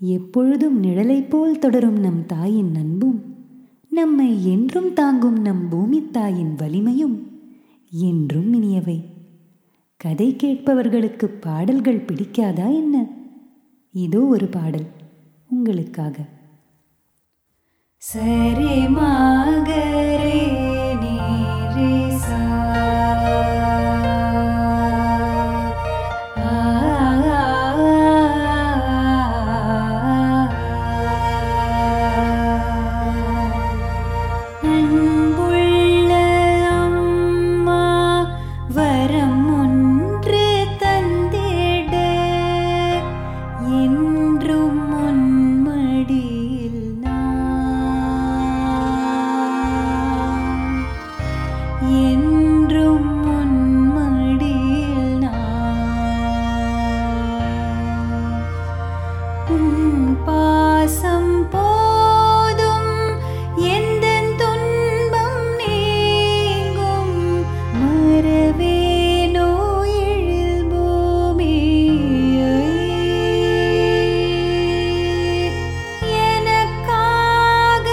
எப்பொழுதும் நிழலைப் போல் தொடரும் நம் தாயின் அன்பும் நம்மை என்றும் தாங்கும் நம் பூமித் தாயின் வலிமையும் என்றும் இனியவை. கதை கேட்பவர்களுக்கு பாடல்கள் பிடிக்காதா என்ன? இதோ ஒரு பாடல் உங்களுக்காக. சரி மாகரே பாசம் போதும். எந்த துன்பம் நீங்கும்? மறவேனோ எழில் பூமி? எனக்காக